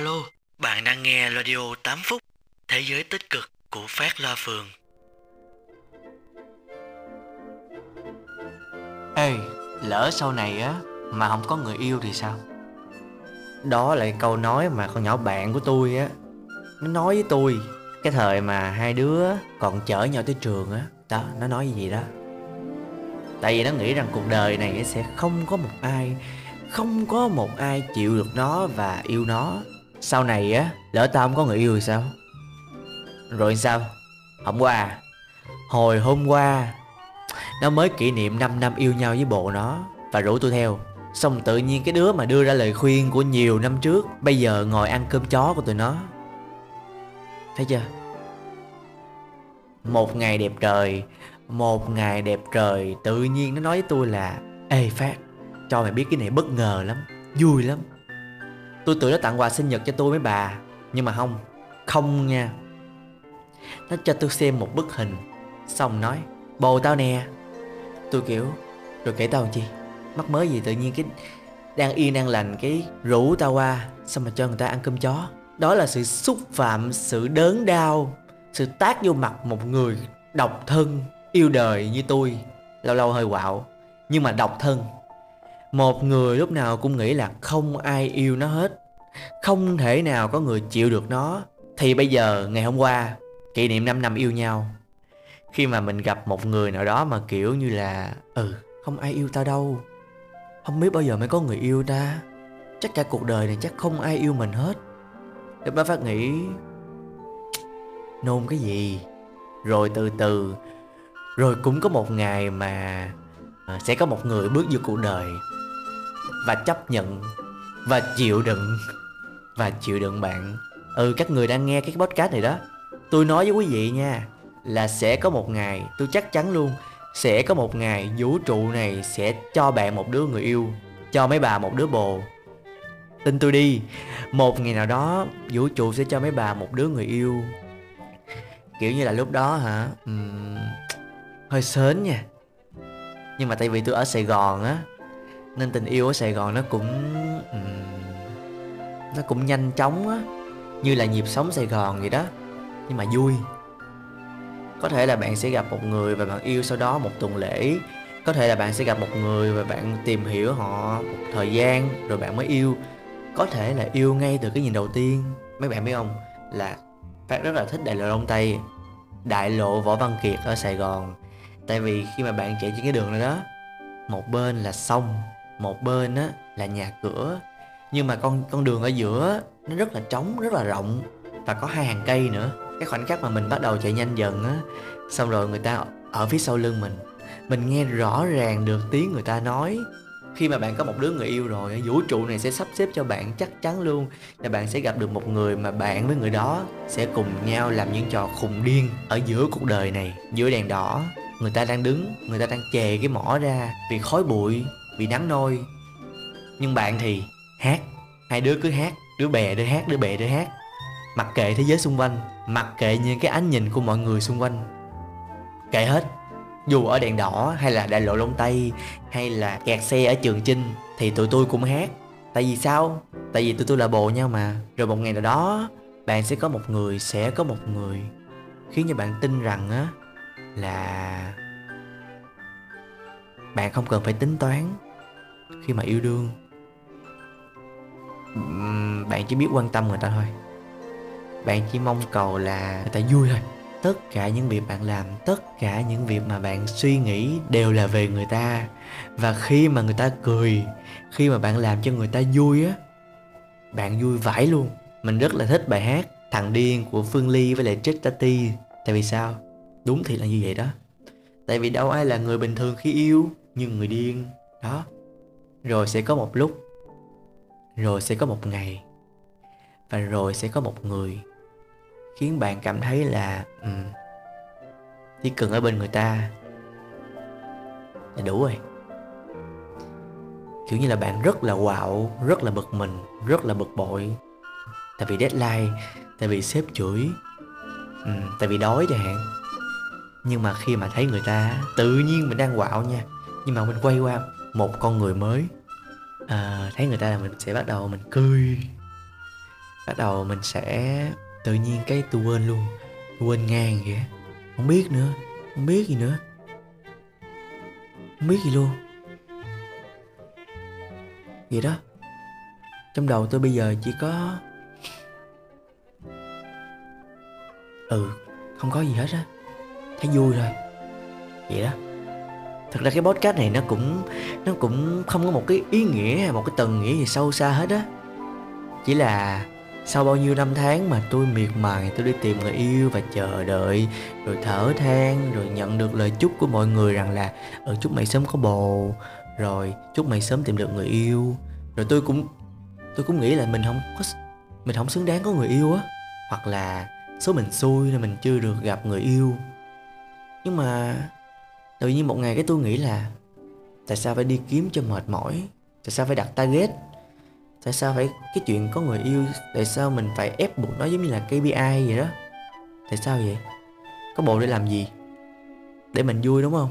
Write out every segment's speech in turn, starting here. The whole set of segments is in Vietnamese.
Alo, bạn đang nghe radio 8 phút Thế giới tích cực của Phát Loa Phường. Ê, lỡ sau này á mà không có người yêu thì sao? Đó là câu nói mà con nhỏ bạn của tôi á Nó nói với tôi. Cái thời mà hai đứa còn chở nhau tới trường á Đó, nó nói gì đó. Tại vì nó nghĩ rằng cuộc đời này sẽ không có một ai Không có một ai chịu được nó và yêu nó sau này á, lỡ tao không có người yêu thì sao? Rồi sao? Hôm qua à? Hồi hôm qua Nó mới kỷ niệm 5 năm yêu nhau với bộ nó. Và rủ tôi theo. Xong tự nhiên cái đứa mà đưa ra lời khuyên của nhiều năm trước Bây giờ ngồi ăn cơm chó của tụi nó. Thấy chưa? Một ngày đẹp trời Một ngày đẹp trời Tự nhiên nó nói với tôi là Ê Phát Cho mày biết cái này bất ngờ lắm Vui lắm. Tôi tưởng nó tặng quà sinh nhật cho tôi mấy bà. Nhưng mà không Không nha. Nó cho tôi xem một bức hình, Xong nói, Bồ tao nè. Tôi kiểu, Rồi kể tao làm chi? Mắc mới gì tự nhiên cái Đang yên, đang lành, cái rủ tao qua Xong mà cho người ta ăn cơm chó? Đó là sự xúc phạm, Sự đớn đau, Sự tác vô mặt một người độc thân, Yêu đời như tôi, Lâu lâu hơi quạo, Nhưng mà độc thân. Một người lúc nào cũng nghĩ là không ai yêu nó hết. Không thể nào có người chịu được nó. Thì bây giờ, ngày hôm qua, Kỷ niệm 5 năm yêu nhau. Khi mà mình gặp một người nào đó mà kiểu như là Ừ không ai yêu tao đâu. Không biết bao giờ mới có người yêu ta. Chắc cả cuộc đời này chắc không ai yêu mình hết. Lúc đó phát nghĩ, Nôn cái gì? Rồi từ từ, Rồi cũng có một ngày mà ờ, Sẽ có một người bước vô cuộc đời. Và chấp nhận. Và chịu đựng. Và chịu đựng bạn. Ừ các người đang nghe cái podcast này đó. Tôi nói với quý vị nha Là sẽ có một ngày Tôi chắc chắn luôn Sẽ có một ngày vũ trụ này Sẽ cho bạn một đứa người yêu Cho mấy bà một đứa bồ. Tin tôi đi Một ngày nào đó Vũ trụ sẽ cho mấy bà một đứa người yêu. Kiểu như là lúc đó hả? Ừm, Hơi sớm nha. Nhưng mà tại vì tôi ở Sài Gòn á nên tình yêu ở Sài Gòn nó cũng Nó cũng nhanh chóng á. Như là nhịp sống Sài Gòn vậy đó. Nhưng mà vui. Có thể là bạn sẽ gặp một người và bạn yêu sau đó một tuần lễ. Có thể là bạn sẽ gặp một người và bạn tìm hiểu họ một thời gian rồi bạn mới yêu. Có thể là yêu ngay từ cái nhìn đầu tiên. Mấy bạn biết không? Là phát rất là thích đại lộ đông tây. Đại lộ võ văn kiệt ở sài gòn. Tại vì khi mà bạn chạy trên cái đường này đó, một bên là sông một bên á, là nhà cửa. Nhưng mà con con đường ở giữa nó rất là trống, rất là rộng và có hai hàng cây nữa. Cái khoảnh khắc mà mình bắt đầu chạy nhanh dần á, xong rồi người ta ở phía sau lưng mình. Mình nghe rõ ràng được tiếng người ta nói. Khi mà bạn có một đứa người yêu rồi vũ trụ này sẽ sắp xếp cho bạn chắc chắn luôn là bạn sẽ gặp được một người mà bạn với người đó sẽ cùng nhau làm những trò khùng điên ở giữa cuộc đời này. Giữa đèn đỏ, người ta đang đứng, người ta đang chè cái mỏ ra vì khói bụi vì nắng nôi nhưng bạn thì hát hai đứa cứ hát đứa bè đứa hát đứa bè đứa hát mặc kệ thế giới xung quanh mặc kệ những cái ánh nhìn của mọi người xung quanh kệ hết dù ở đèn đỏ hay là đại lộ Long Tây hay là kẹt xe ở Trường Chinh thì tụi tôi cũng hát. Tại vì sao? Tại vì tụi tôi là bồ nhau mà. Rồi một ngày nào đó bạn sẽ có một người, sẽ có một người khiến cho bạn tin rằng á là bạn không cần phải tính toán khi mà yêu đương. Bạn chỉ biết quan tâm người ta thôi. Bạn chỉ mong cầu là người ta vui thôi. Tất cả những việc bạn làm, tất cả những việc mà bạn suy nghĩ đều là về người ta. Và khi mà người ta cười, khi mà bạn làm cho người ta vui á, bạn vui vãi luôn. Mình rất là thích bài hát thằng điên của phương ly với lại trích tati. Tại vì sao? Đúng thì là như vậy đó. Tại vì đâu ai là người bình thường khi yêu, nhưng người điên. Đó rồi sẽ có một lúc. Rồi sẽ có một ngày. Và rồi sẽ có một người. Khiến bạn cảm thấy là um, chỉ cần ở bên người ta là đủ rồi. Kiểu như là bạn rất là quạo rất là bực mình rất là bực bội. Tại vì deadline tại vì sếp chửi um, tại vì đói chẳng hạn. Nhưng mà khi mà thấy người ta tự nhiên mình đang quạo nha. Nhưng mà mình quay qua một con người mới. À, thấy người ta là mình sẽ bắt đầu mình cười. Bắt đầu mình sẽ tự nhiên cái tôi quên luôn. Tôi quên ngang vậy không biết nữa. Không biết gì nữa. Không biết gì luôn. Vậy đó. Trong đầu tôi bây giờ chỉ có ừ không có gì hết á. Thấy vui rồi. Vậy đó thật ra cái podcast này nó cũng nó cũng không có một cái ý nghĩa hay một cái tầng nghĩa gì sâu xa hết á. Chỉ là sau bao nhiêu năm tháng mà tôi miệt mài, tôi đi tìm người yêu và chờ đợi, rồi thở than, rồi nhận được lời chúc của mọi người rằng là ở chúc mày sớm có bồ, rồi chúc mày sớm tìm được người yêu. Rồi tôi cũng tôi cũng nghĩ là mình không có mình không xứng đáng có người yêu á, hoặc là số mình xui nên mình chưa được gặp người yêu. Nhưng mà tự nhiên một ngày cái tôi nghĩ là tại sao phải đi kiếm cho mệt mỏi? Tại sao phải đặt target? Tại sao phải, cái chuyện có người yêu, tại sao mình phải ép buộc nó giống như là KPI vậy đó? Tại sao vậy? Có bộ để làm gì? Để mình vui đúng không?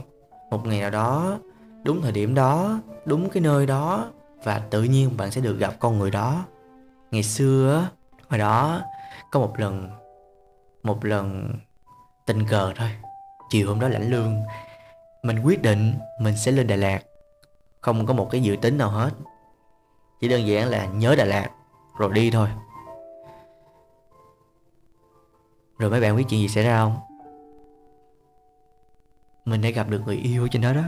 Một ngày nào đó, đúng thời điểm đó, đúng cái nơi đó, và tự nhiên bạn sẽ được gặp con người đó. Ngày xưa hồi đó có một lần một lần tình cờ thôi. Chiều hôm đó lãnh lương mình quyết định mình sẽ lên Đà Lạt. Không có một cái dự tính nào hết. Chỉ đơn giản là nhớ Đà Lạt, rồi đi thôi. Rồi mấy bạn biết chuyện gì xảy ra không? Mình đã gặp được người yêu trên đó đó.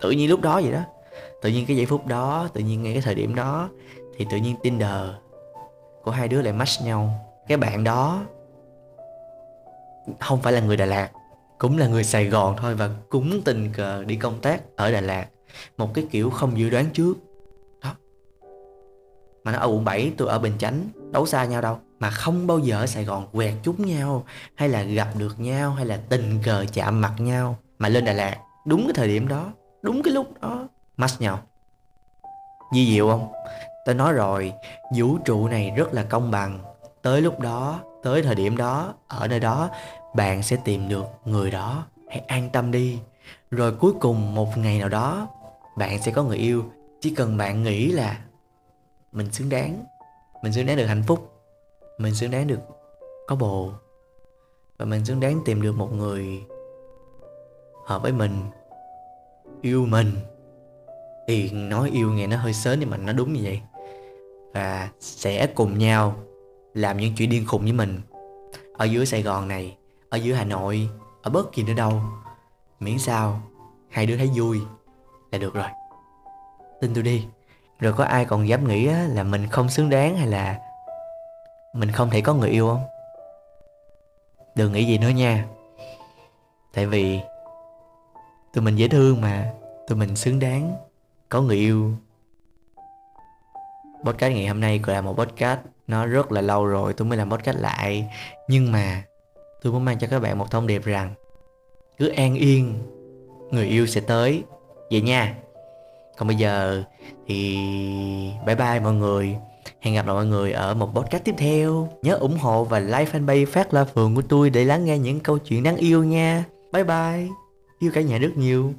Tự nhiên lúc đó vậy đó. Tự nhiên cái giây phút đó, tự nhiên ngay cái thời điểm đó, thì tự nhiên tinder của hai đứa lại match nhau. Cái bạn đó không phải là người đà lạt cũng là người sài gòn thôi và cũng tình cờ đi công tác ở đà lạt. Một cái kiểu không dự đoán trước. Đó. Mà nó ở quận 7 tôi ở bình chánh đấu xa nhau đâu. Mà không bao giờ ở sài gòn quẹt chúng nhau, hay là gặp được nhau, hay là tình cờ chạm mặt nhau. Mà lên đà lạt, đúng cái thời điểm đó, đúng cái lúc đó match nhau. Di diệu không? Tôi nói rồi, vũ trụ này rất là công bằng. Tới lúc đó, tới thời điểm đó, ở nơi đó bạn sẽ tìm được người đó. Hãy an tâm đi. Rồi cuối cùng một ngày nào đó, bạn sẽ có người yêu. Chỉ cần bạn nghĩ là mình xứng đáng. Mình xứng đáng được hạnh phúc. Mình xứng đáng được có bồ. Và mình xứng đáng tìm được một người hợp với mình, yêu mình. Thì nói yêu nghe nó hơi sớm nhưng mà nó đúng như vậy. Và sẽ cùng nhau làm những chuyện điên khùng với mình. Ở dưới sài gòn này ở dưới hà nội, ở bất kỳ nơi đâu, miễn sao hai đứa thấy vui là được rồi. Tin tôi đi, rồi có ai còn dám nghĩ là mình không xứng đáng hay là mình không thể có người yêu không? Đừng nghĩ gì nữa nha. Tại vì tụi mình dễ thương mà, tụi mình xứng đáng có người yêu. Podcast ngày hôm nay cũng là một podcast, nó rất là lâu rồi tôi mới làm podcast lại. Nhưng mà tôi muốn mang cho các bạn một thông điệp rằng, cứ an yên, người yêu sẽ tới. Vậy nha. Còn bây giờ thì bye bye mọi người. Hẹn gặp lại mọi người ở một podcast tiếp theo. Nhớ ủng hộ và like fanpage phát la phường của tôi để lắng nghe những câu chuyện đáng yêu nha. Bye bye. Yêu cả nhà rất nhiều.